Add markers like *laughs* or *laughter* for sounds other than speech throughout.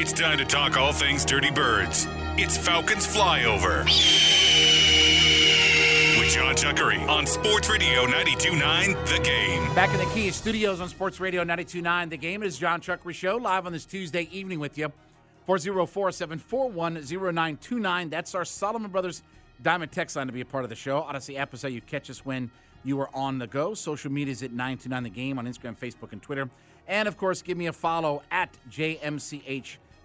It's time to talk all things Dirty Birds. It's Falcons Flyover. With John Chuckery on Sports Radio 92.9 The Game. Back in the Kia Studios on Sports Radio 92.9 The Game. It is John Chuckery Show live on this Tuesday evening with you. 404-741-0929. That's our Solomon Brothers Diamond text line to be a part of the show. Audacy how you catch us when you are on the go. Social media is at 929 The Game on Instagram, Facebook, and Twitter. And, of course, give me a follow at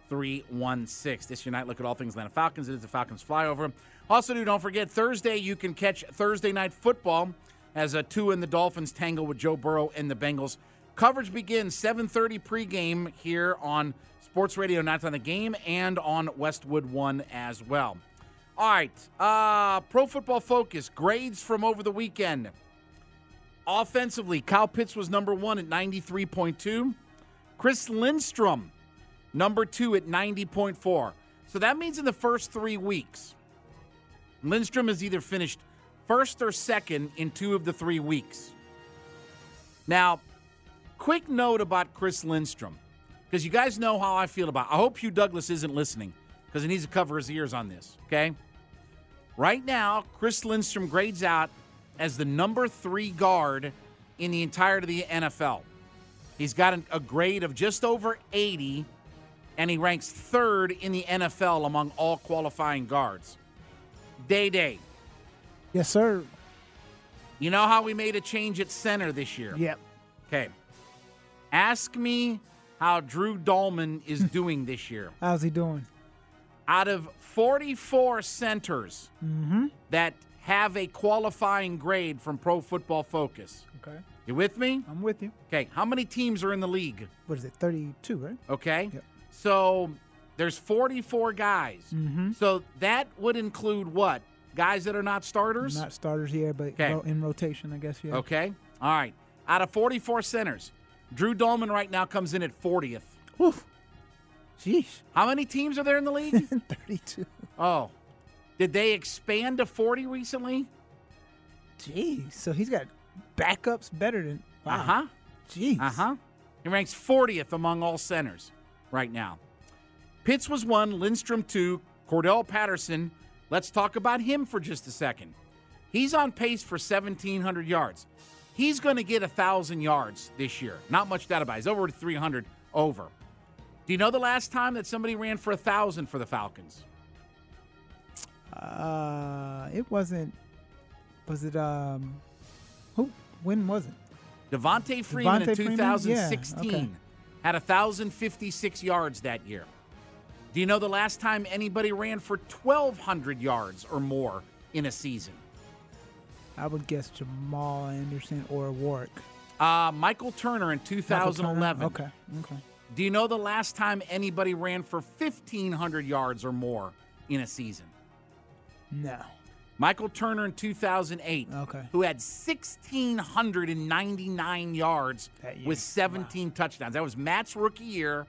JMCH316. This your night look at all things Atlanta Falcons. It is the Falcons flyover. Also, do don't forget, Thursday you can catch Thursday Night Football as a Tua in the Dolphins tangle with Joe Burrow and the Bengals. Coverage begins 7.30 pregame here on Sports Radio 9 on the game and on Westwood 1 as well. All right, uh, Pro Football Focus, grades from over the weekend. Offensively, Kyle Pitts was number one at 93.2. Chris Lindstrom, number two at 90.4. So that means in the first three weeks, Lindstrom has either finished first or second in two of the three weeks. Now, quick note about Chris Lindstrom, because you guys know how I feel about. It. I hope Hugh Douglas isn't listening, because he needs to cover his ears on this. Okay. Right now, Chris Lindstrom grades out as the number three guard in the entirety of the NFL. He's got an, a grade of just over 80, and he ranks third in the NFL among all qualifying guards. Day Day, Yes, sir. you know how we made a change at center this year? Yep. Okay. Ask me how Drew Dalman is *laughs* doing this year. How's he doing? Out of 44 centers mm-hmm. that have a qualifying grade from Pro Football Focus, Okay. you with me? I'm with you. Okay. How many teams are in the league? What is it? 32, right? Okay. Yep. So there's 44 guys. Mm-hmm. So that would include what? Guys that are not starters? Not starters here, but Okay. in rotation, I guess. Yeah. Okay. All right. Out of 44 centers, Drew Dalman right now comes in at 40th. Whew. Sheesh. How many teams are there in the league? *laughs* 32. oh. Did they expand to 40 recently? Jeez. So he's got backups better than. Wow. Uh huh. Jeez. Uh huh. He ranks 40th among all centers right now. Pitts was one, Lindstrom two, Cordarrelle Patterson. Let's talk about him for just a second. He's on pace for 1,700 yards. He's going to get 1,000 yards this year. Not much doubt about it. He's over 300 over. Do you know the last time that somebody ran for 1,000 for the Falcons? Uh, it wasn't. Was it um? Who? When was it? Devonta Freeman in Devonta Freeman? Yeah, 2016 okay. Had 1,056 yards that year. Do you know the last time anybody ran for 1,200 yards or more in a season? I would guess Jamal Anderson or Warrick. Uh, Michael Turner in Michael Turner? 2011. Okay. Okay. Do you know the last time anybody ran for 1,500 yards or more in a season? No. Michael Turner in 2008, Okay. who had 1,699 yards with 17 touchdowns. That was Matt's rookie year.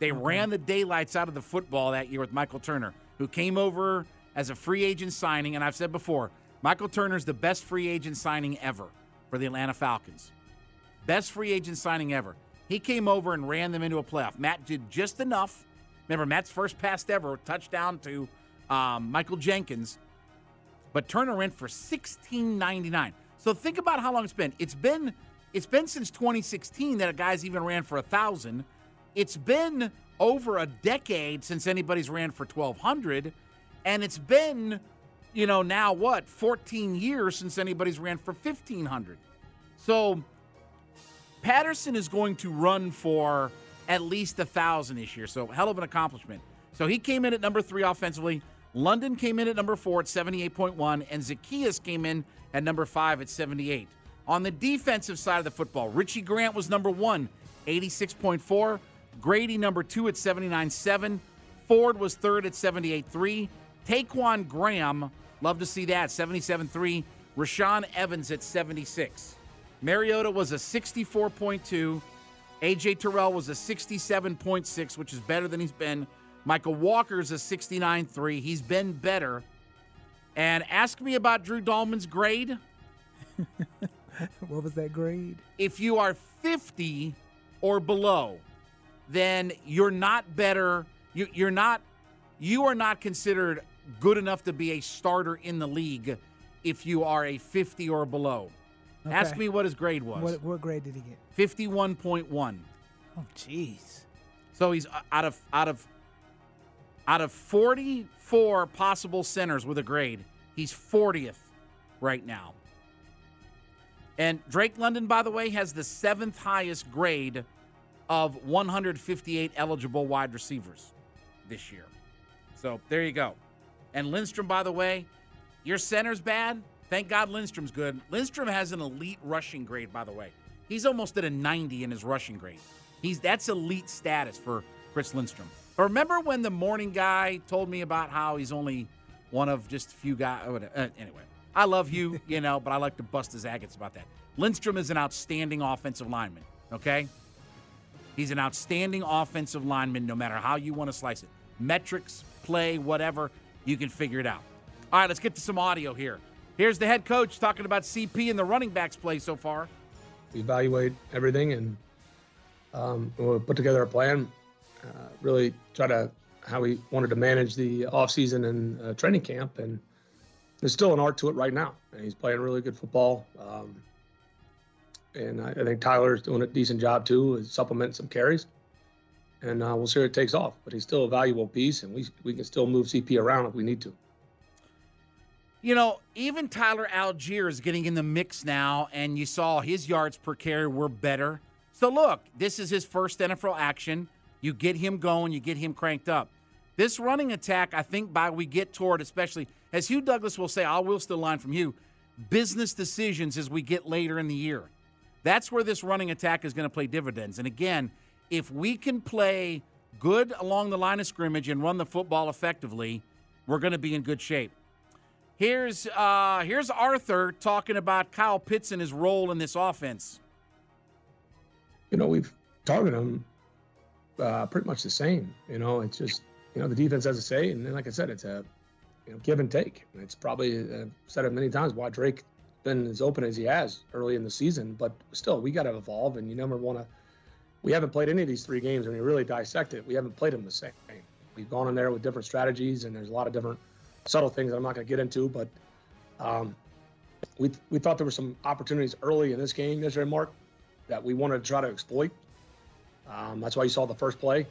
They ran the daylights out of the football that year with Michael Turner, who came over as a free agent signing. And I've said before, Michael Turner's the best free agent signing ever for the Atlanta Falcons. Best free agent signing ever. He came over and ran them into a playoff. Matt did just enough. Remember, Matt's first pass ever, touchdown to um, Michael Jenkins. But Turner went for sixteen ninety nine. So think about how long it's been. It's been it's been since 2016 that a guy's even ran for a thousand. It's been over a decade since anybody's ran for 1200, and it's been, you know, now what 14 years since anybody's ran for 1500. So Patterson is going to run for at least a thousand this year. So hell of an accomplishment. So he came in at number three offensively. London came in at number four at 78.1, and Zaccheaus came in at number five at 78. On the defensive side of the football, Richie Grant was number one, 86.4. Grady number two at 79.7. Ford was third at 78.3. Ta'Quon Graham, love to see that, 77.3. Rashaan Evans at 76. Mariota was a 64.2. AJ Terrell was a 67.6, which is better than he's been. Mykal Walker's a 69.3. He's been better. And ask me about Drew Dalman's grade. *laughs* What was that grade? If you are 50 or below, then you're not better You, you're not. You are not considered good enough to be a starter in the league if you are a 50 or below. Okay. Ask me what his grade was. What, what grade did he get? 51.1. Oh, jeez. So he's uh, out of out of out of 44 possible centers with a grade, he's 40th right now. And Drake London, by the way, has the seventh highest grade of 158 eligible wide receivers this year. So there you go. And Lindstrom, by the way, your center's bad. Thank God Lindstrom's good. Lindstrom has an elite rushing grade, by the way. He's almost at a 90 in his rushing grade. He's that's elite status for Chris Lindstrom. But remember when the morning guy told me about how he's only one of just a few guys? Uh, anyway, I love you, *laughs* you know, but I like to bust his agates about that. Lindstrom is an outstanding offensive lineman. Okay, he's an outstanding offensive lineman, no matter how you want to slice it. Metrics, play, whatever, you can figure it out. All right, let's get to some audio here. Here's the head coach talking about CP and the running backs play so far. We evaluate everything and um, we'll put together a plan. Uh, really try to how we wanted to manage the offseason and uh, training camp, and there's still an art to it right now. And he's playing really good football, um, and I, I, think Tyler's doing a decent job too, is supplementing some carries, and uh, we'll see where it takes off. But he's still a valuable piece, and we we can still move CP around if we need to. You know, even Tyler Allgeier is getting in the mix now, and you saw his yards per carry were better. So look, this is his first NFL action. You get him going, you get him cranked up. This running attack, I think, by we get toward, especially as Hugh Douglas will say, I will still line from you, business decisions as we get later in the year. That's where this running attack is going to play dividends. And again, if we can play good along the line of scrimmage and run the football effectively, we're going to be in good shape. Here's uh, here's Arthur talking about Kyle Pitts and his role in this offense you know, we've targeted them uh, pretty much the same. You know, it's just, you know, the defense has a say. And then, like I said, it's a, you know, give and take. It's probably, I've said it many times, why Drake been as open as he has early in the season. But still, we got to evolve. And you never want to, we haven't played any of these three games. When you really dissect it, we haven't played them the same. We've gone in there with different strategies, and there's a lot of different subtle things that I'm not going to get into. But um, we, we thought there were some opportunities early in this game yesterday, Mark, that we wanted to try to exploit. Um, that's why you saw the first play.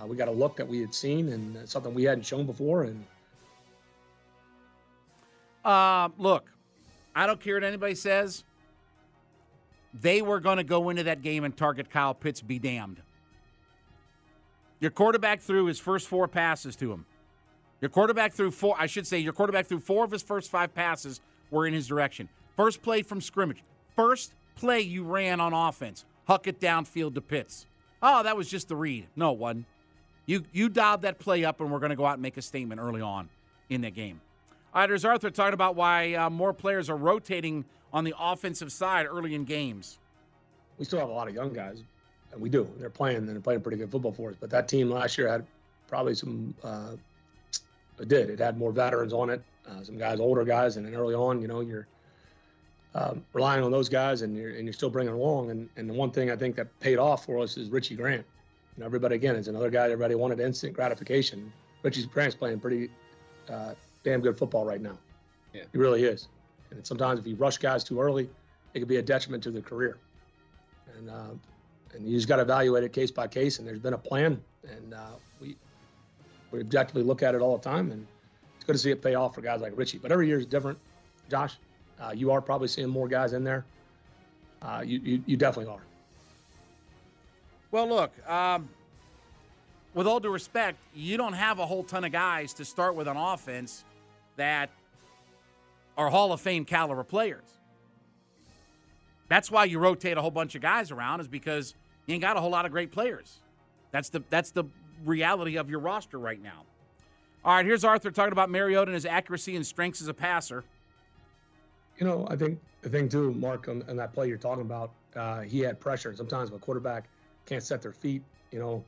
Uh, we got a look that we had seen and something we hadn't shown before. And uh, look, I don't care what anybody says. They were going to go into that game and target Kyle Pitts. Be damned. Your quarterback threw his first four passes to him. Your quarterback threw four. I should say your quarterback threw four of his first five passes were in his direction. First play from scrimmage. First play you ran on offense. Huck it downfield to Pitts. Oh, that was just the read. No, one. You, you dialed that play up, and we're going to go out and make a statement early on in that game. All right, there's Arthur talking about why uh, more players are rotating on the offensive side early in games. We still have a lot of young guys, and we do. They're playing, and they're playing pretty good football for us. But that team last year had probably some. Uh, it did. It had more veterans on it, uh, some guys, older guys, and then early on, you know, you're um, relying on those guys and you're, and you're still bringing along. And, and the one thing I think that paid off for us is Richie Grant. You know, everybody, again, is another guy everybody wanted instant gratification. Richie Grant's playing pretty uh, damn good football right now. Yeah. He really is. And sometimes if you rush guys too early, it could be a detriment to their career. And, uh, and you just got to evaluate it case by case. And there's been a plan. And uh, we, we objectively look at it all the time. And it's good to see it pay off for guys like Richie. But every year is different. Josh, uh, you are probably seeing more guys in there. Uh, you, you, you definitely are. Well, look, um, with all due respect, you don't have a whole ton of guys to start with an offense that are Hall of Fame caliber players. That's why you rotate a whole bunch of guys around, is because you ain't got a whole lot of great players. That's the that's the reality of your roster right now. All right, here's Arthur talking about Mariota and his accuracy and strengths as a passer you know, I think the thing too, Mark, on, on that play you're talking about, uh, he had pressure. And Sometimes a quarterback can't set their feet. You know,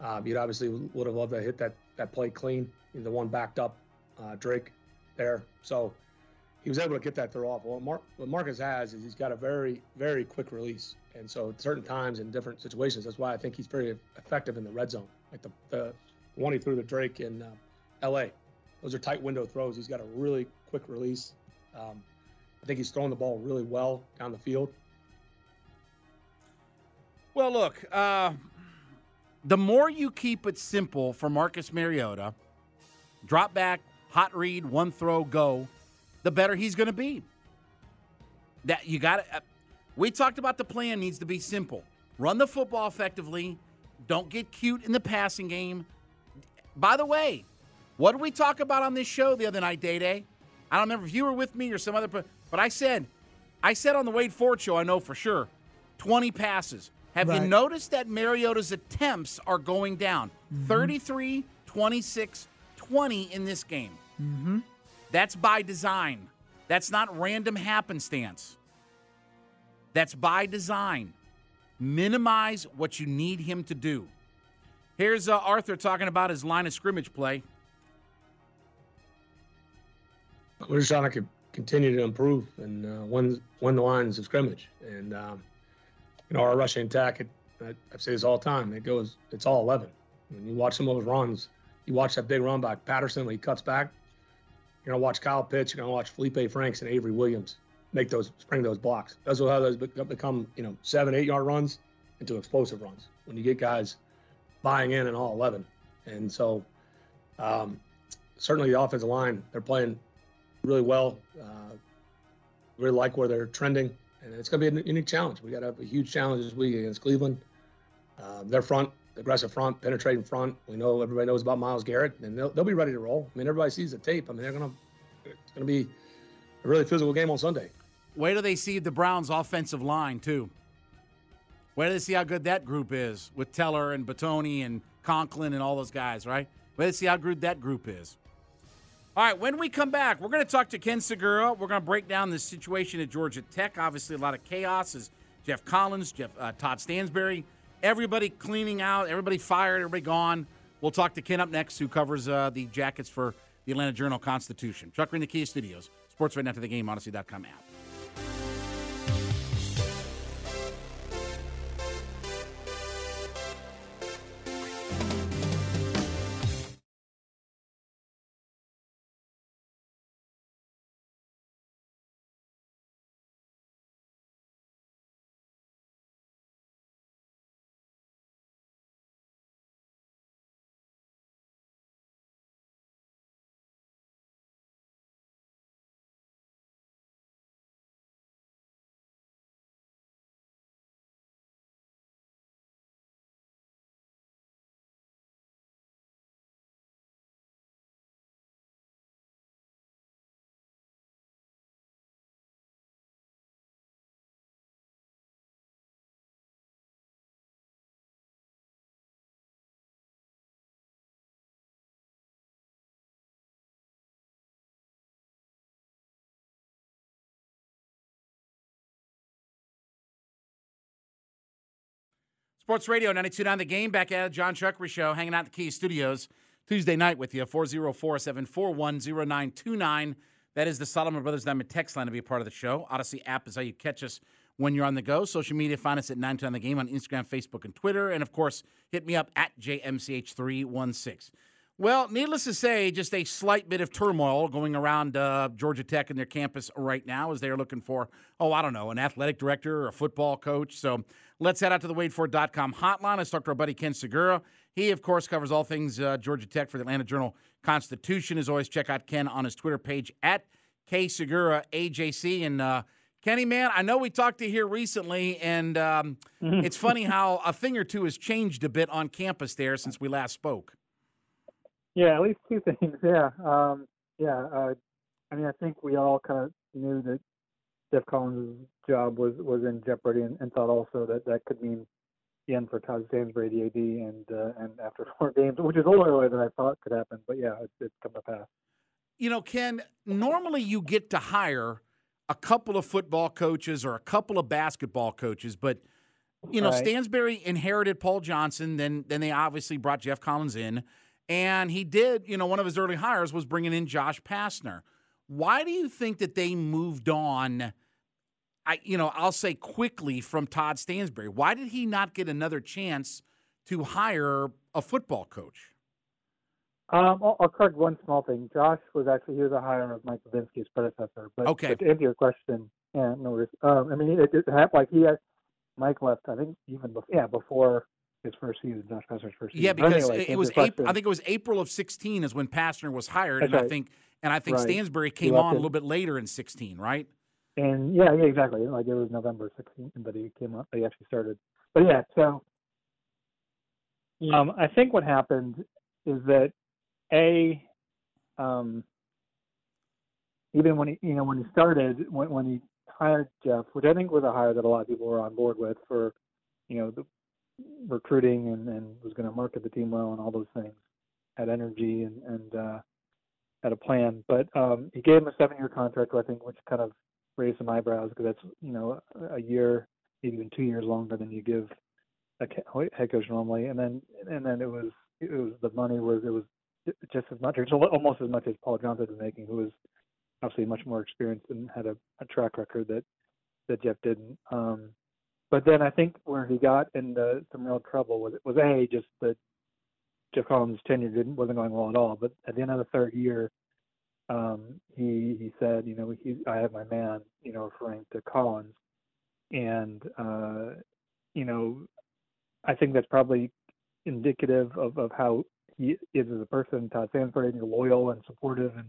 uh, you'd obviously would have loved to hit that that play clean. The one backed up uh, Drake there, so he was able to get that throw off. Well, Mark, what Marcus has is he's got a very very quick release, and so at certain times in different situations, that's why I think he's very effective in the red zone. Like the the, The one he threw to Drake in uh, L.A. Those are tight window throws. He's got a really quick release. Um, I think he's throwing the ball really well down the field. Well, look, uh, the more you keep it simple for Marcus Mariota, drop back, hot read, one throw, go, the better he's going to be. That you got. Uh, we talked about the plan needs to be simple. Run the football effectively. Don't get cute in the passing game. By the way, what did we talk about on this show the other night, Day Day? I don't remember if you were with me or some other, but I said, I said on the Wade Ford show, I know for sure, 20 passes. Have right. you noticed that Mariota's attempts are going down? Mm-hmm. 33, 26, 20 in this game. Mm-hmm. That's by design. That's not random happenstance. That's by design. Minimize what you need him to do. Here's uh, Arthur talking about his line of scrimmage play. We're just trying to continue to improve and uh, win win the lines of scrimmage. And um, you know, our rushing attack. It, I, I say this all the time. It goes. It's all 11. When you watch some of those runs, you watch that big run by Patterson when he cuts back. You're gonna watch Kyle Pitts. You're gonna watch Felipe Franks and Avery Williams make those spring those blocks. That's how those become you know seven eight yard runs into explosive runs when you get guys buying in in all 11. And so um, certainly the offensive line they're playing really well. Uh, really like where they're trending, and it's going to be a unique challenge. We got to have a huge challenge this week against Cleveland. Uh, their front, aggressive front, penetrating front. We know everybody knows about Myles Garrett, and they'll, they'll be ready to roll. I mean, everybody sees the tape. I mean, they're going to it's going to be a really physical game on Sunday. Wait till they see the Browns' offensive line too. Wait till they see how good that group is with Teller and Bitonio and Conklin and all those guys, right? Wait they see how good that group is. All right, when we come back, we're going to talk to Ken Sugiura. We're going to break down the situation at Georgia Tech. Obviously, a lot of chaos is Geoff Collins, Jeff uh, Todd Stansbury, everybody cleaning out, everybody fired, everybody gone. We'll talk to Ken up next, who covers uh, the jackets for the Atlanta Journal Constitution. Chuck in the Kia Studios, Sports right now to the game, Audacy.com app. Sports Radio 92.9 The Game. Back at John Chuckery Show, hanging out at the Kia Studios Tuesday night with you. 404-741-0929. That is the Solomon Brothers Diamond text line to be a part of the show. Audacy app is how you catch us when you're on the go. Social media, find us at 92 on the game on Instagram, Facebook, and Twitter. And, of course, hit me up at JMCH316. Well, needless to say, just a slight bit of turmoil going around uh, Georgia Tech and their campus right now as they are looking for, oh, I don't know, an athletic director or a football coach. So let's head out to the WadeFord.com hotline. Let's talk to our buddy Ken Sugiura. He, of course, covers all things uh, Georgia Tech for the Atlanta Journal Constitution. As always, check out Ken on his Twitter page at K Sugiura AJC. And uh, Kenny, man, I know we talked to you here recently, and um, mm-hmm. it's funny how a thing or two has changed a bit on campus there since we last spoke. Yeah, at least two *laughs* things. Yeah, um, yeah. Uh, I mean, I think we all kind of knew that Geoff Collins' job was was in jeopardy, and, and thought also that that could mean the end for Todd Stansbury, the AD, and uh, and after *laughs* four games, which is a little earlier than I thought could happen. But yeah, it's, it's come to pass. You know, Ken. Normally, you get to hire a couple of football coaches or a couple of basketball coaches, but you know, right. Stansbury inherited Paul Johnson. Then then they obviously brought Geoff Collins in. And he did, you know, one of his early hires was bringing in Josh Pastner. Why do you think that they moved on? I, you know, I'll say quickly from Todd Stansbury. Why did he not get another chance to hire a football coach? Um, I'll, I'll correct one small thing. Josh was actually he was a hire of Mike Bobinski's predecessor. But, Okay. but to answer your question, yeah, no worries. Um, I mean, it, it happened like he had Mike left. I think even before, yeah, before his first season, Josh Pastner's first season. Yeah, because anyway, it, was April, I think it was April of 16 is when Pastner was hired, That's and I think and I think Right. Stansbury came on a little bit later in 16, right? And yeah, yeah, exactly. Like it was November 16th that he came up. He actually started. But yeah, so um, I think what happened is that a um, even when he you know when he started when when he hired Jeff, which I think was a hire that a lot of people were on board with for you know the recruiting and, and was going to market the team well and all those things, had energy and and uh, had a plan. But um, he gave him a seven year contract, I think, which kind of raised some eyebrows because that's you know a year, maybe even two years longer than you give a head coach normally. And then and then it was it was the money was it was just as much, or almost as much as Paul Johnson was making, who was obviously much more experienced and had a, a track record that that Jeff didn't. Um, but then I think where he got into some real trouble was was a just that Geoff Collins' tenure didn't wasn't going well at all. But at the end of the third year, um, he he said, you know, he, I have my man, you know, referring to Collins, and uh, you know, I think that's probably indicative of, of how he is as a person. Todd Sanford, you know, loyal and supportive, and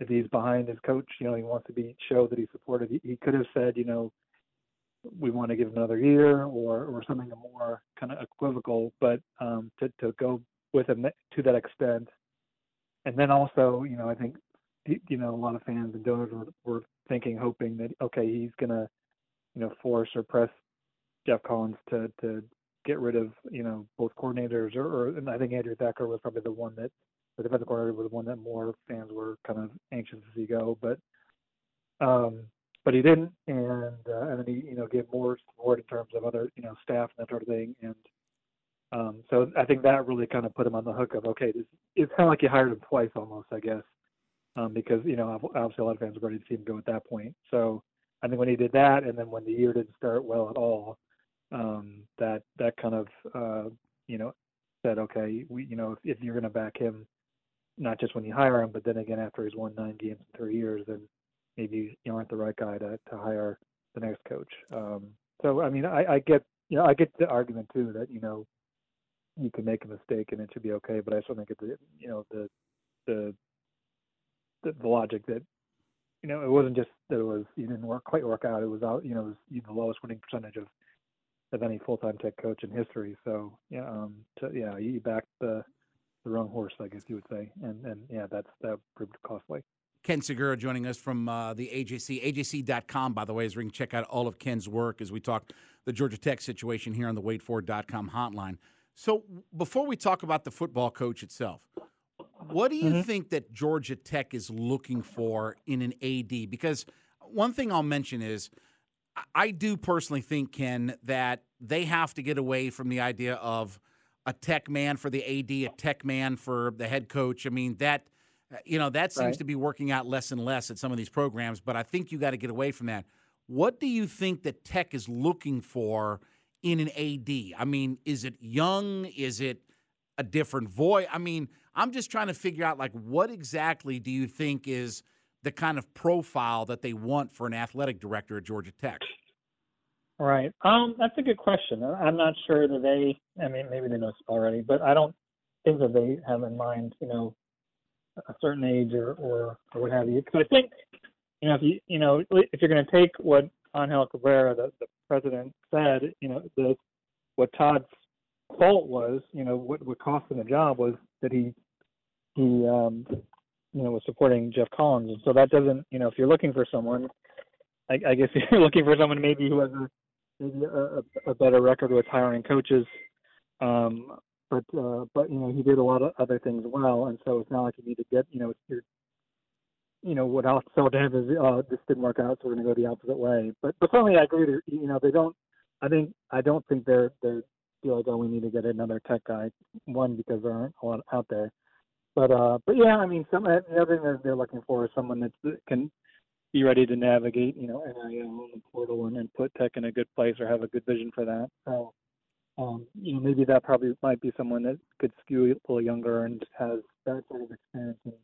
if he's behind his coach, you know, he wants to be show that he's supportive. He, he could have said, you know, we want to give another year or or something more kind of equivocal, but um, to to go with him to that extent, and then also, you know, I think you know a lot of fans and donors were, were thinking, hoping that okay, he's gonna, you know, force or press Geoff Collins to to get rid of you know both coordinators, or, or and I think Andrew Thacker was probably the one that the defensive coordinator was the one that more fans were kind of anxious to see go, but um, but he didn't, and uh, and then he you know gave more support in terms of other you know staff and that sort of thing, and um, so I think that really kind of put him on the hook of okay, this it's kind of like you hired him twice almost, I guess, um, because you know obviously a lot of fans were ready to see him go at that point. So I think when he did that, and then when the year didn't start well at all, um, that that kind of uh, you know said okay, we you know if, if you're going to back him, not just when you hire him, but then again after he's won nine games in three years, then maybe you aren't the right guy to to hire the next coach. Um, so I mean I, I get you know I get the argument too that you know you can make a mistake and it should be okay, but I still think it's you know the the the, the logic that you know it wasn't just that it was you didn't work quite work out. It was out you know it was the lowest winning percentage of of any full time tech coach in history. So yeah, um, to, yeah, you backed the the wrong horse, I guess you would say, and and yeah, that's that proved costly. Ken Sugiura joining us from uh, the AJC. AJC.com, by the way, is where you can check out all of Ken's work as we talk the Georgia Tech situation here on the WadeFord.com hotline. So before we talk about the football coach itself, what do you Mm-hmm. think that Georgia Tech is looking for in an AD? Because one thing I'll mention is I- do personally think, Ken, that they have to get away from the idea of a tech man for the AD, a tech man for the head coach. I mean, that you know, that seems Right. to be working out less and less at some of these programs, but I think you got to get away from that. What do you think that Tech is looking for in an AD? I mean, is it young? Is it a different voice? I mean, I'm just trying to figure out like what exactly do you think is the kind of profile that they want for an athletic director at Georgia Tech? Right. Um, that's a good question. I'm not sure that they. I mean, maybe they know already, but I don't think that they have in mind, you know, a certain age or or, or what have you. Because I think, you know, if you you know if you're going to take what Angel Cabrera, the, the president, said, you know, the what Todd's fault was, you know, what what cost him the job was that he he um you know was supporting Geoff Collins, and so that doesn't, you know, if you're looking for someone, I, I guess *laughs* you're looking for someone maybe who has a maybe a, a, better record with hiring coaches. Um, but uh, but you know he did a lot of other things well, and so it's not like you need to get you know you're you know what I'll tell to him is uh, this didn't work out, so we're going to go the opposite way. But but certainly I agree. That, you know they don't. I think I don't think they're they're feel like oh we need to get another tech guy. One because there aren't a lot out there. But uh but yeah I mean some the other thing that they're looking for is someone that can be ready to navigate, you know, NIL and the portal and, and put tech in a good place or have a good vision for that. So, um, you know, maybe that probably might be someone that could skew a little younger and has that sort of experience and,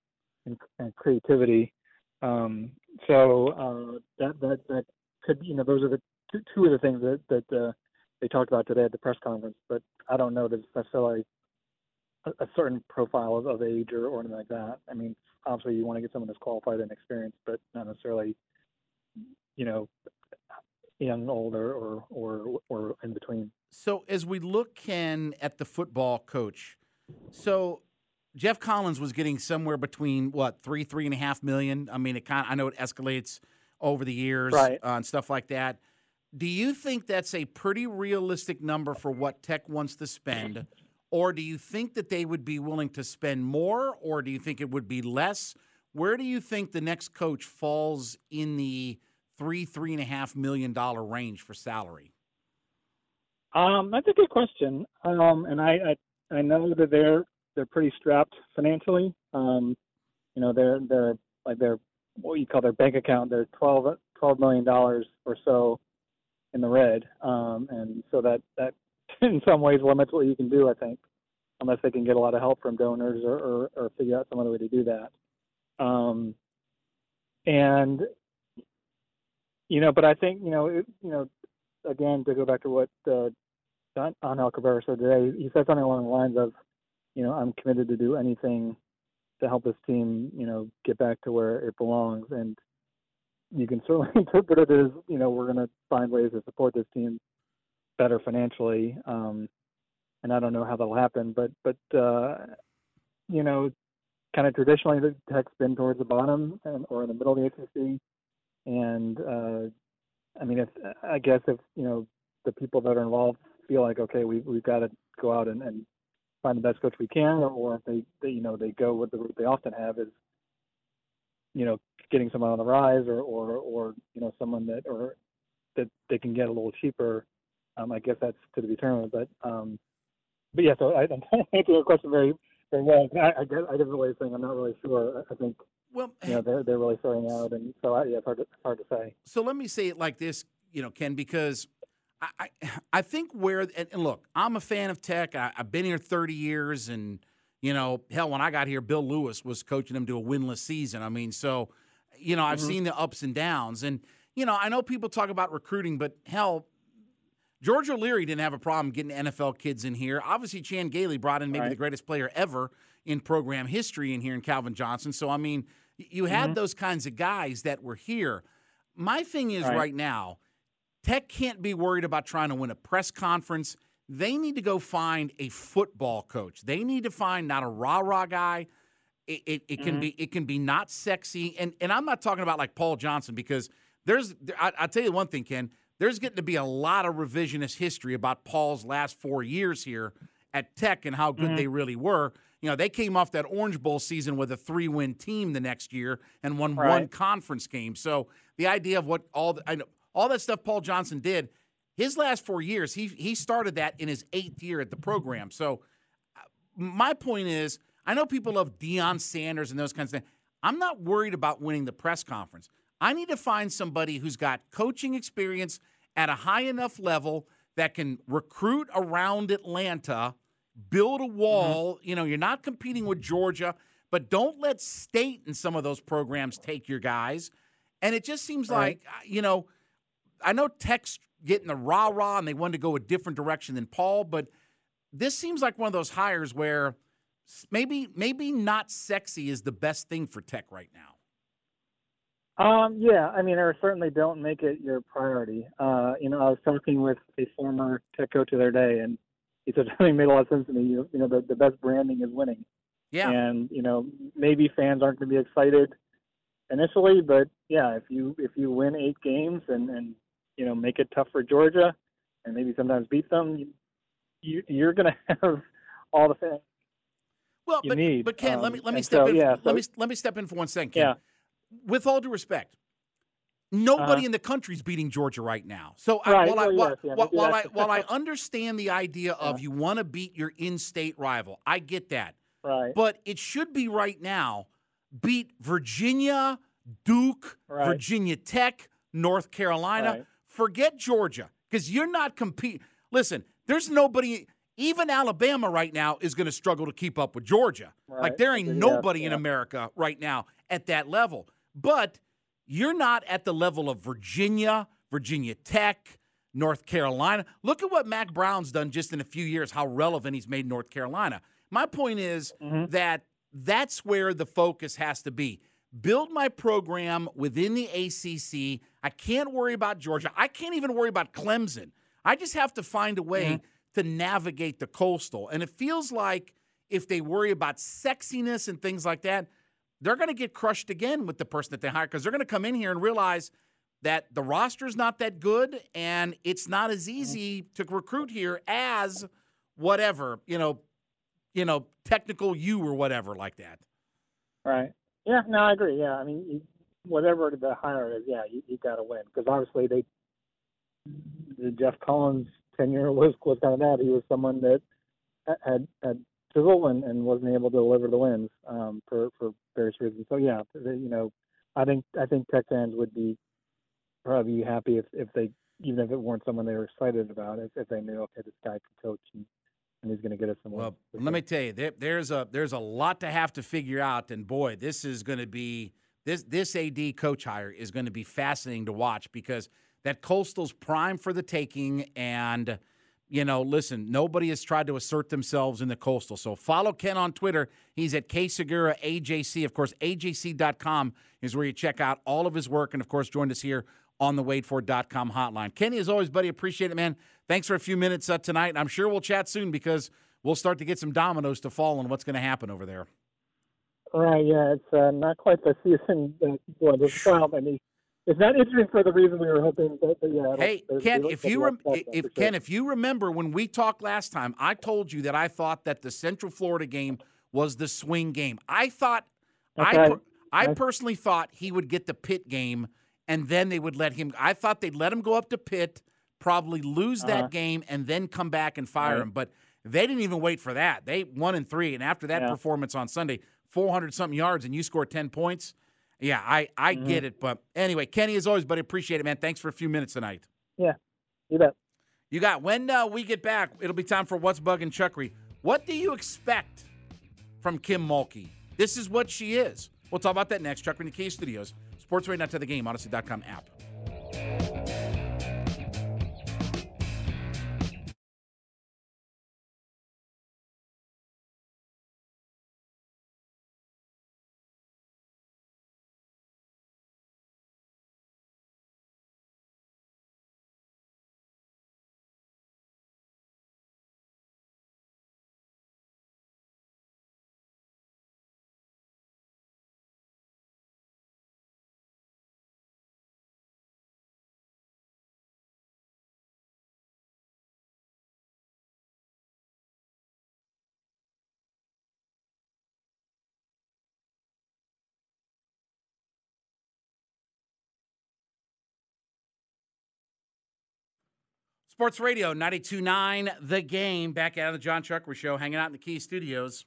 and, and creativity. Um, so uh, that that that could you know those are the two, two of the things that that uh, they talked about today at the press conference. But I don't know that it's necessarily a, a certain profile of, of age or, or anything like that. I mean, obviously you want to get someone that's qualified and experienced, but not necessarily you know young, old, or or or, or in between. So as we look, Ken, at the football coach, so Geoff Collins was getting somewhere between what three, three and a half million. I mean, it kind of I know it escalates over the years Right. uh, and stuff like that. Do you think that's a pretty realistic number for what Tech wants to spend, or do you think that they would be willing to spend more, or do you think it would be less? Where do you think the next coach falls in the three, three and a half million dollar range for salary? Um, that's a good question. Um, and I, I I know that they're they're pretty strapped financially. Um, you know, they're they're like they're what you call their bank account. They're 12, 12 million dollars or so in the red. Um, and so that that *laughs* in some ways limits what you can do. I think, unless they can get a lot of help from donors or or, or figure out some other way to do that. Um, and you know, but I think you know, it, you know, again to go back to what uh, Don Angel Cabrera said today, he said something along the lines of, you know, I'm committed to do anything to help this team, you know, get back to where it belongs. And you can certainly *laughs* interpret it as, you know, we're going to find ways to support this team better financially. Um, and I don't know how that'll happen, but but uh, you know, kind of traditionally the Tech's been towards the bottom and or in the middle of the ACC, and uh, I mean, if I guess if you know the people that are involved feel like okay, we we've got to go out and, and find the best coach we can, or, or if they, they you know they go with the route they often have is you know getting someone on the rise or or or you know someone that or that they can get a little cheaper. Um, I guess that's to be determined, but um, but yeah. So I, *laughs* I'm trying to answer your question very very well. I, I guess I didn't really think I'm not really sure. I think Well, you know they're they're really starting out, and so I, yeah, it's hard to, it's hard to say. so let me say it like this, you know, Ken, because I I, I think where and, and look, I'm a fan of Tech. I, I've been here 30 years, and you know, hell, when I got here, Bill Lewis was coaching them to a winless season. I mean, so you know, I've mm-hmm. seen the ups and downs, and you know, I know people talk about recruiting, but hell. George O'Leary didn't have a problem getting NFL kids in here. Obviously, Chan Gailey brought in maybe Right. the greatest player ever in program history in here in Calvin Johnson. So, I mean, you had mm-hmm. those kinds of guys that were here. My thing is Right. right now, Tech can't be worried about trying to win a press conference. They need to go find a football coach. They need to find not a rah rah guy. It, it, it can mm-hmm. be it can be not sexy, and and I'm not talking about like Paul Johnson because there's I, I'll tell you one thing, Ken. There's getting to be a lot of revisionist history about Paul's last four years here at Tech and how good mm-hmm. they really were. You know, they came off that Orange Bowl season with a three-win team the next year and won one conference game. So the idea of what all the, I know all that stuff Paul Johnson did, his last four years, he he started that in his eighth year at the program. So uh, my point is, I know people love Deion Sanders and those kinds of things. I'm not worried about winning the press conference. I need to find somebody who's got coaching experience at a high enough level that can recruit around Atlanta, build a wall. You know, you're not competing with Georgia, but don't let state and some of those programs take your guys. And it just seems Right. like, uh, you know, I know Tech's getting the rah rah and they wanted to go a different direction than Paul, but this seems like one of those hires where maybe maybe not sexy is the best thing for Tech right now. Um, yeah, I mean, or certainly don't make it your priority. Uh, you know, I was talking with a former tech coach the other day, and he said *laughs* something made a lot of sense to me. You, you know, the, the best branding is winning. Yeah. And you know, maybe fans aren't going to be excited initially, but yeah, if you if you win eight games and and you know make it tough for Georgia, and maybe sometimes beat them, you, you you're going *laughs* to have all the fans. Well, you but, need, but Ken, let um, me let me step so, in. yeah, let so- me let me step in for one second. Ken. Yeah. With all due respect, nobody Uh-huh. in the country's beating Georgia right now. So I, Right, while, I, while, yes, yeah, while, while I while I *laughs* understand the idea of Yeah. you want to beat your in-state rival, I get that. Right. But it should be right now beat Virginia, Duke, Right. Virginia Tech, North Carolina. Forget Georgia because you're not competing. Listen, there's nobody even Alabama right now is going to struggle to keep up with Georgia. Right. Like there ain't Yeah, nobody in. America right now at that level. But you're not at the level of Virginia, Virginia Tech, North Carolina. Look at what Mack Brown's done just in a few years, how relevant he's made North Carolina. My point is Mhm. that that's where the focus has to be. Build my program within the ACC. I can't worry about Georgia. I can't even worry about Clemson. I just have to find a way mm-hmm. to navigate the coastal. And it feels like if they worry about sexiness and things like that, they're going to get crushed again with the person that they hire because they're going to come in here and realize that the roster is not that good and it's not as mm-hmm. easy to recruit here as whatever, you know, you know, technical you or whatever like that. Right. Yeah. No, I agree. Yeah. I mean, you, whatever the hire is, yeah, you, you got to win because obviously they, the Geoff Collins tenure was was kind of that. He was someone that had had chisel and, and wasn't able to deliver the wins um, for for various reasons. So yeah, the, you know, I think I think Tech fans would be probably happy if if they even if it weren't someone they were excited about if, if they knew okay this guy can coach and, and he's going to get us some Well, let sure. me tell you, there, there's a there's a lot to have to figure out, and boy, this is going to be this this AD coach hire is going to be fascinating to watch because that Coastal's prime for the taking, and you know, listen, nobody has tried to assert themselves in the Coastal. So follow Ken on Twitter. He's at K Sugiura AJC. Of course, AJC.com is where you check out all of his work, and of course, joined us here on the wadeford.com hotline. Kenny, as always, buddy, appreciate it, man. Thanks for a few minutes uh, tonight. I'm sure we'll chat soon because we'll start to get some dominoes to fall on what's going to happen over there. Right, yeah, it's uh, not quite the season that well, the mean, it's not interesting for the reason we were hoping. But, but yeah, Hey, Ken, if you rem- if Ken, if you remember when we talked last time, I told you that I thought that the Central Florida game was the swing game. I thought That's I per- I personally thought he would get the Pitt game and then they would let him I thought they'd let him go up to Pitt, probably lose that Uh-huh. game and then come back and fire Right. him, but they didn't even wait for that. They won in 3 and after that Yeah. performance on Sunday, 400 something yards and you scored 10 points. Yeah, I I Mm-hmm. get it, but anyway, Kenny as always, buddy, appreciate it, man. Thanks for a few minutes tonight. yeah, you bet. You got when uh, we get back, it'll be time for what's bugging Chuckery. What do you expect from Kim Mulkey? This is what she is. We'll talk about that next. Chuckery in the Kia Studios, Sports Radio, not to the game, Audacy.com app. Sports Radio 929 The Game. Back out of the John Chuckery Show, hanging out in the Kia Studios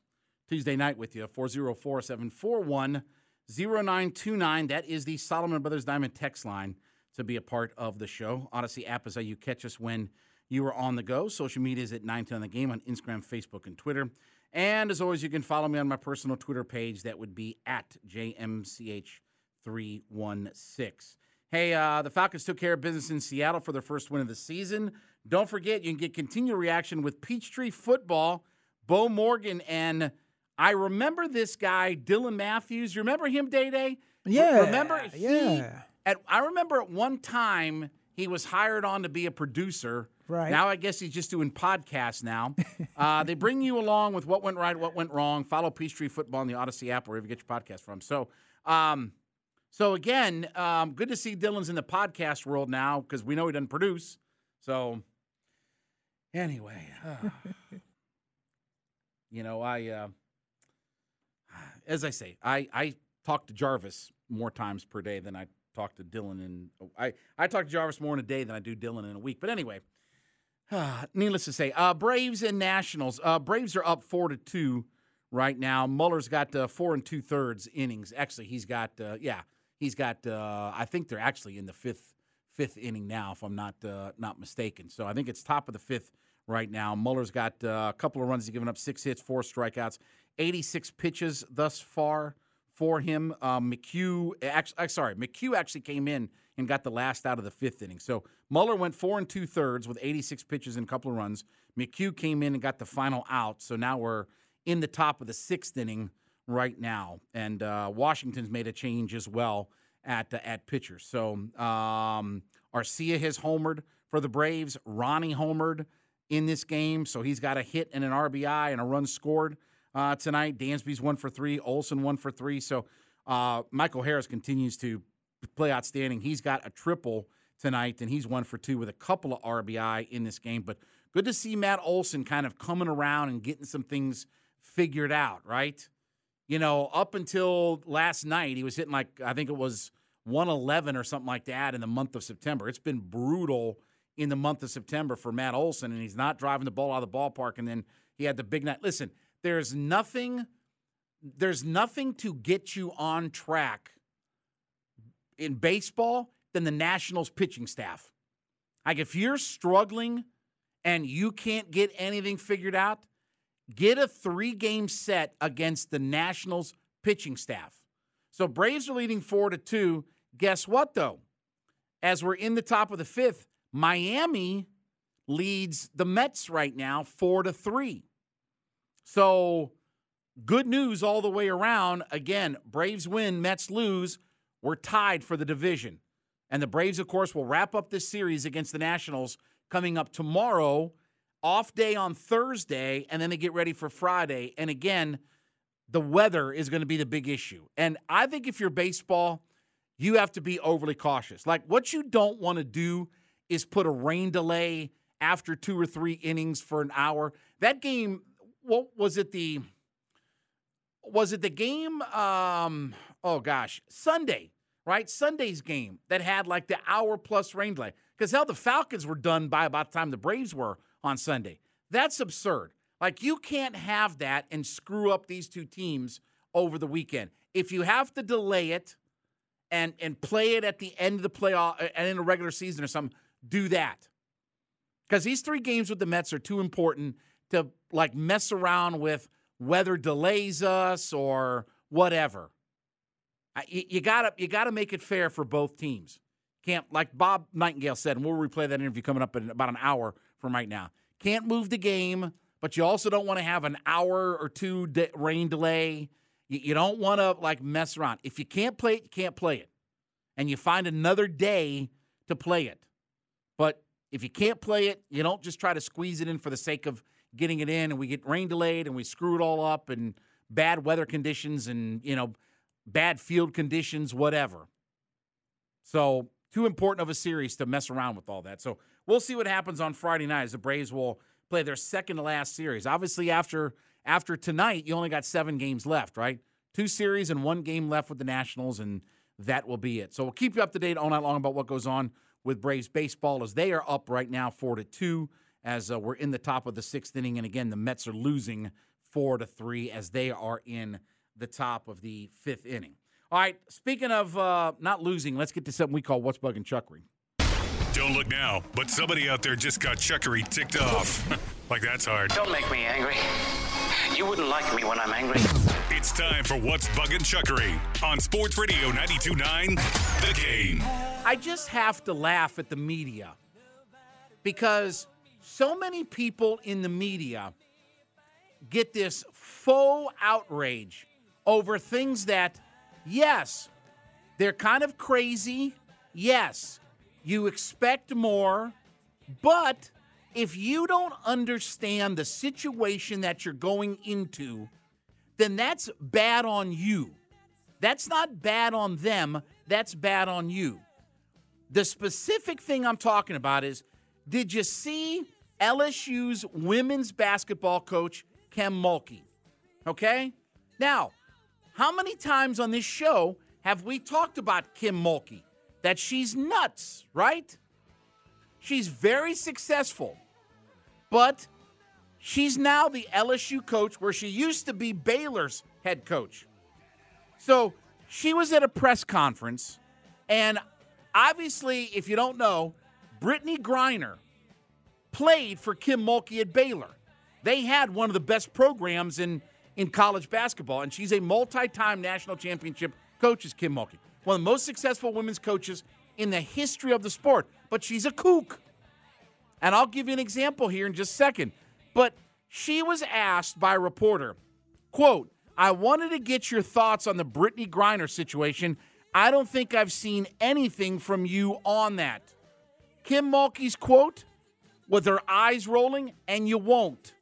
Tuesday night with you. 404 741 0929. That is the Solomon Brothers Diamond text line to be a part of the show. Audacy app is how you catch us when you are on the go. Social media is at 910 The Game on Instagram, Facebook, and Twitter. And as always, you can follow me on my personal Twitter page. That would be at JMCH316. Hey, uh, the Falcons took care of business in Seattle for their first win of the season. Don't forget, you can get continual reaction with Peachtree Football, Bo Morgan, and I remember this guy, Dylan Matthews. You remember him, Day Day? Yeah, Remember? He, yeah. At, I remember at one time he was hired on to be a producer. Right. Now I guess he's just doing podcasts now. uh, they bring you along with what went right, what went wrong. Follow Peachtree Football on the Audacy app, wherever you get your podcast from. So, um, so again, um, good to see Dylan's in the podcast world now because we know he doesn't produce. So, anyway, uh, *laughs* you know, I, uh, as I say, I I talk to Jarvis more times per day than I talk to Dylan, and I I talk to Jarvis more in a day than I do Dylan in a week. But anyway, needless to say, uh, Braves and Nationals. Uh, Braves are up four to two right now. Muller's got uh, four and two thirds innings. Actually, he's got uh, yeah, he's got. Uh, I think they're actually in the fifth fifth inning now, if I'm not uh, not mistaken. So I think it's top of the fifth right now. Muller's got uh, a couple of runs. He's given up six hits, four strikeouts, 86 pitches thus far for him. Um, McHugh, actually, sorry, McHugh actually came in and got the last out of the fifth inning. So Muller went four and two thirds with 86 pitches and a couple of runs. McHugh came in and got the final out. So now we're in the top of the sixth inning right now, and uh, Washington's made a change as well at uh, at pitcher. So um, Arcia has homered for the Braves. Ronnie homered in this game, so he's got a hit and an RBI and a run scored uh, tonight. Dansby's one for three. Olson one for three. So uh, Michael Harris continues to play outstanding. He's got a triple tonight, and he's one for two with a couple of RBI in this game. But good to see Matt Olson kind of coming around and getting some things figured out, right? You know, up until last night, he was hitting like, I think it was 111 or something like that in the month of September. It's been brutal in the month of September for Matt Olson, and he's not driving the ball out of the ballpark. And then he had the big night. Listen, there's nothing, there's nothing to get you on track in baseball than the Nationals pitching staff. Like if you're struggling and you can't get anything figured out, get a three game set against the Nationals pitching staff. So Braves are leading four to two. Guess what, though? As we're in the top of the fifth, Miami leads the Mets right now four to three. So good news all the way around. Again, Braves win, Mets lose. We're tied for the division. And the Braves, of course, will wrap up this series against the Nationals coming up tomorrow off day on Thursday, and then they get ready for Friday. And again, the weather is going to be the big issue. And I think if you're baseball, you have to be overly cautious. Like what you don't want to do is put a rain delay after two or three innings for an hour. That game, what was it the was it the game um oh gosh, Sunday, right? Sunday's game that had like the hour plus rain delay. Because hell, the Falcons were done by about the time the Braves were on Sunday. That's absurd. Like you can't have that and screw up these two teams over the weekend. If you have to delay it and and play it at the end of the playoff and in a regular season or something, do that. Because these three games with the Mets are too important to like mess around with weather delays us or whatever. You, you gotta you gotta make it fair for both teams. Can't like Bob Nightingale said, and we'll replay that interview coming up in about an hour from right now. Can't move the game, but you also don't want to have an hour or two de- rain delay. You, you don't want to like mess around. If you can't play it, you can't play it, and you find another day to play it. But if you can't play it, you don't just try to squeeze it in for the sake of getting it in, and we get rain delayed, and we screw it all up, and bad weather conditions, and you know, bad field conditions, whatever. So too important of a series to mess around with all that. So we'll see what happens on Friday night as the Braves will play their second to last series. Obviously, after after tonight, you only got seven games left, right? Two series and one game left with the Nationals, and that will be it. So we'll keep you up to date all night long about what goes on with Braves baseball as they are up right now four to two as uh, we're in the top of the sixth inning, and again the Mets are losing four to three as they are in the top of the fifth inning. All right, speaking of uh, not losing, let's get to something we call What's Bugging Chuckery. Don't look now, but somebody out there just got Chuckery ticked off. *laughs* like that's hard. Don't make me angry. You wouldn't like me when I'm angry. It's time for What's Bugging Chuckery on Sports Radio 92.9 The Game. I just have to laugh at the media because so many people in the media get this faux outrage over things that Yes, they're kind of crazy. Yes, you expect more. But if you don't understand the situation that you're going into, then that's bad on you. That's not bad on them, that's bad on you. The specific thing I'm talking about is did you see LSU's women's basketball coach, Kim Mulkey? Okay? Now, how many times on this show have we talked about Kim Mulkey? That she's nuts, right? She's very successful, but she's now the LSU coach where she used to be Baylor's head coach. So she was at a press conference, and obviously, if you don't know, Brittney Griner played for Kim Mulkey at Baylor. They had one of the best programs in, in college basketball, and she's a multi time national championship coach, is Kim Mulkey. One of the most successful women's coaches in the history of the sport, but she's a kook. And I'll give you an example here in just a second. But she was asked by a reporter, quote, I wanted to get your thoughts on the Brittney Griner situation. I don't think I've seen anything from you on that. Kim Mulkey's quote, with her eyes rolling, and you won't.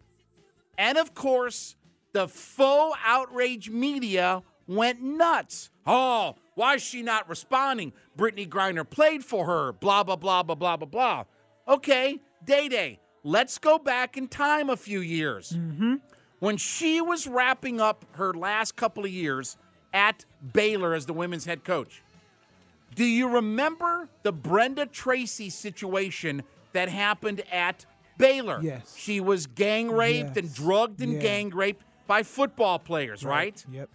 And of course, the faux outrage media went nuts. Oh, why is she not responding? Brittney Griner played for her, blah, blah, blah, blah, blah, blah, blah. Okay, Day Day, let's go back in time a few years. Mm-hmm. When she was wrapping up her last couple of years at Baylor as the women's head coach, do you remember the Brenda Tracy situation that happened at Baylor? Yes. She was gang raped and drugged and Yeah. gang raped by football players, right? Yep.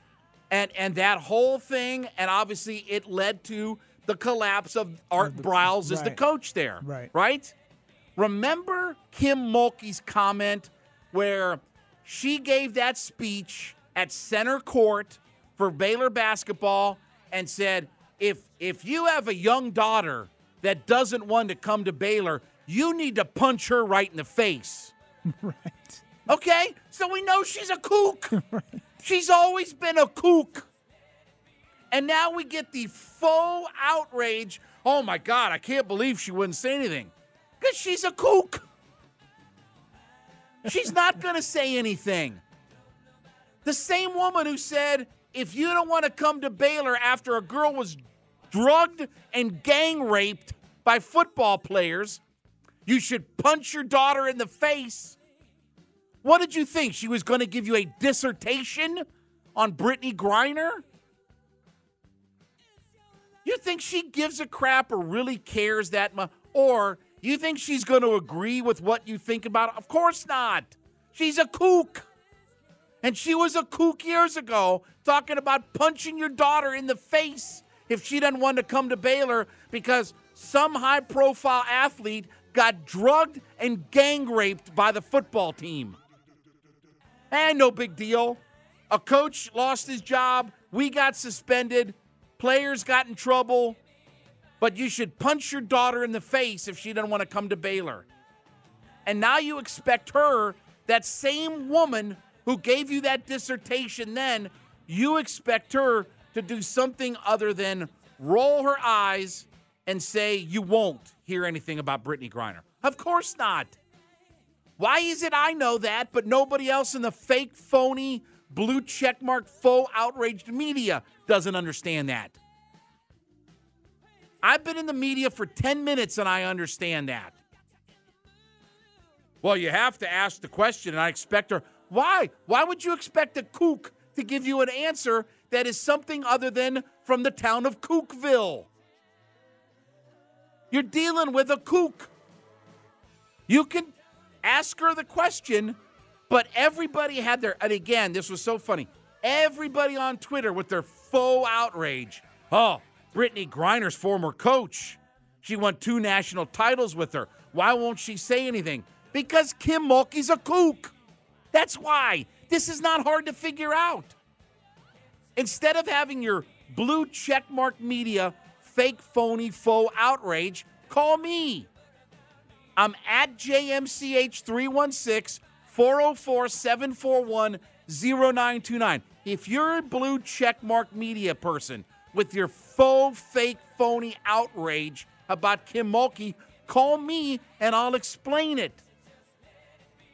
And and that whole thing, and obviously it led to the collapse of Art Briles as the coach there. Right. Right? Remember Kim Mulkey's comment where she gave that speech at center court for Baylor basketball and said, if if you have a young daughter that doesn't want to come to Baylor, you need to punch her right in the face. *laughs* Right. Okay? So we know she's a kook. *laughs* She's always been a kook. And now we get the faux outrage. Oh my God, I can't believe she wouldn't say anything. Because she's a kook. She's not going to say anything. The same woman who said, if you don't want to come to Baylor after a girl was drugged and gang raped by football players, you should punch your daughter in the face. What did you think? She was going to give you a dissertation on Brittney Griner? You think she gives a crap or really cares that much? Or you think she's going to agree with what you think about it? Of course not. She's a kook. And she was a kook years ago talking about punching your daughter in the face if she doesn't want to come to Baylor because some high profile athlete got drugged and gang raped by the football team. And no big deal. A coach lost his job. We got suspended. Players got in trouble. But you should punch your daughter in the face if she doesn't want to come to Baylor. And now you expect her, that same woman who gave you that dissertation then, you expect her to do something other than roll her eyes and say you won't hear anything about Brittney Griner. Of course not. Why is it I know that, but nobody else in the fake, phony, blue checkmark, faux outraged media doesn't understand that? I've been in the media for 10 minutes and I understand that. Well, you have to ask the question, and I expect her. Why? Why would you expect a kook to give you an answer that is something other than from the town of Kookville? You're dealing with a kook. You can ask her the question, but everybody had their, and again, this was so funny. Everybody on Twitter with their faux outrage. Oh, Brittney Griner's former coach. She won two national titles with her. Why won't she say anything? Because Kim Mulkey's a kook. That's why. This is not hard to figure out. Instead of having your blue checkmark media fake, phony, faux outrage, call me. I'm at JMCH316 404 741 0929. If you're a blue checkmark media person with your faux, fake, phony outrage about Kim Mulkey, call me and I'll explain it.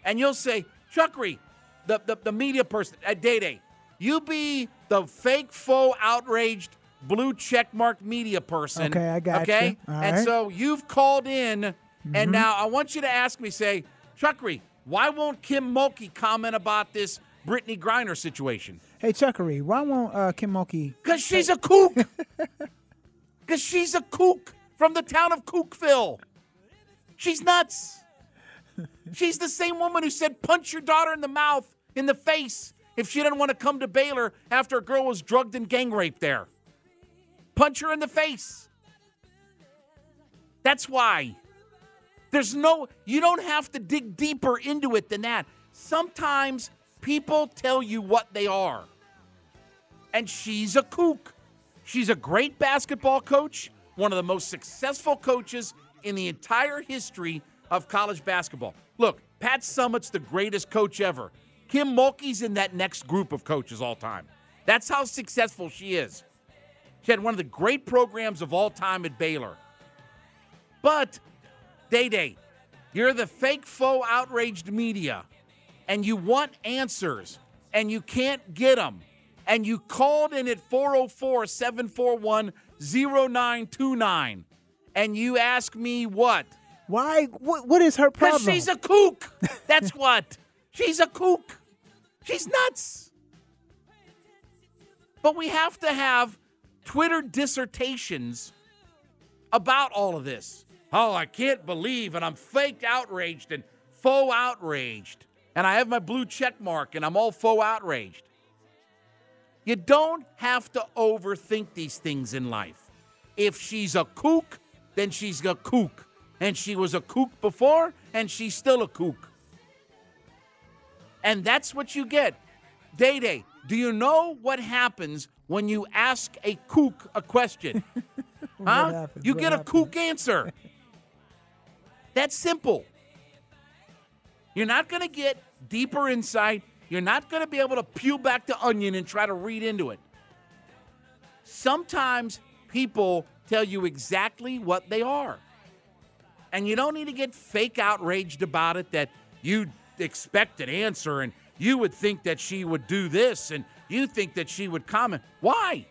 And you'll say, Chuckery, the, the, the media person at Day Day, you be the fake, faux, outraged, blue checkmark media person. Okay, I got Okay? you. Okay, and right. so you've called in, Mm-hmm. and now I want you to ask me, say, Chuckery, why won't Kim Mulkey comment about this Brittney Griner situation? Hey, Chuckery, why won't uh, Kim Mulkey? Because she's a kook. *laughs* Because she's a kook from the town of Kookville. She's nuts. *laughs* She's the same woman who said, punch your daughter in the mouth, in the face, if she didn't want to come to Baylor after a girl was drugged and gang raped there. Punch her in the face. That's why. There's no, you don't have to dig deeper into it than that. Sometimes people tell you what they are. And she's a kook. She's a great basketball coach, one of the most successful coaches in the entire history of college basketball. Look, Pat Summitt's the greatest coach ever. Kim Mulkey's in that next group of coaches all time. That's how successful she is. She had one of the great programs of all time at Baylor. But, Day Day, you're the fake, faux, outraged media, and you want answers, and you can't get them. And you called in at 404 741 0929, and you ask me what? Why? What, what is her problem? Because she's a kook. *laughs* That's what. She's a kook. She's nuts. But we have to have Twitter dissertations about all of this. Oh, I can't believe, and I'm fake outraged and faux outraged. And I have my blue check mark and I'm all faux outraged. You don't have to overthink these things in life. If she's a kook, then she's a kook. And she was a kook before, and she's still a kook. And that's what you get. Day Day, do you know what happens when you ask a kook a question? *laughs* huh? happens? You What get a kook answer. That's simple. You're not going to get deeper insight. You're not going to be able to peel back the onion and try to read into it. Sometimes people tell you exactly what they are. And you don't need to get fake outraged about it that you expect an answer and you would think that she would do this and you think that she would comment. Why?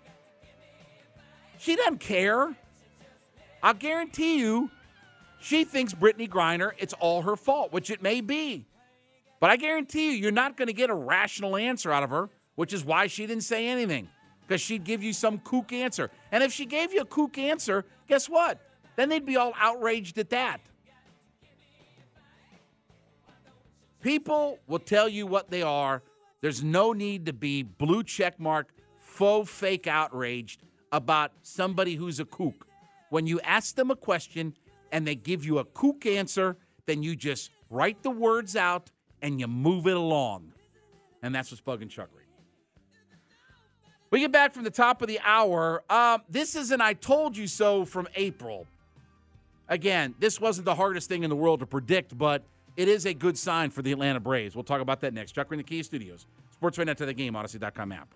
She doesn't care. I'll guarantee you, she thinks Brittney Griner, it's all her fault, which it may be. But I guarantee you, you're not going to get a rational answer out of her, which is why she didn't say anything, because she'd give you some kook answer. And if she gave you a kook answer, guess what? Then they'd be all outraged at that. People will tell you what they are. There's no need to be blue check mark, faux fake outraged about somebody who's a kook. When you ask them a question and they give you a kook answer, then you just write the words out and you move it along. And that's what's bugging Chuckery. We get back from the top of the hour. Um, this is an I told you so from April. Again, this wasn't the hardest thing in the world to predict, but it is a good sign for the Atlanta Braves. We'll talk about that next. Chuck in the Kia Studios. Sports right now to the game, Audacy.com app.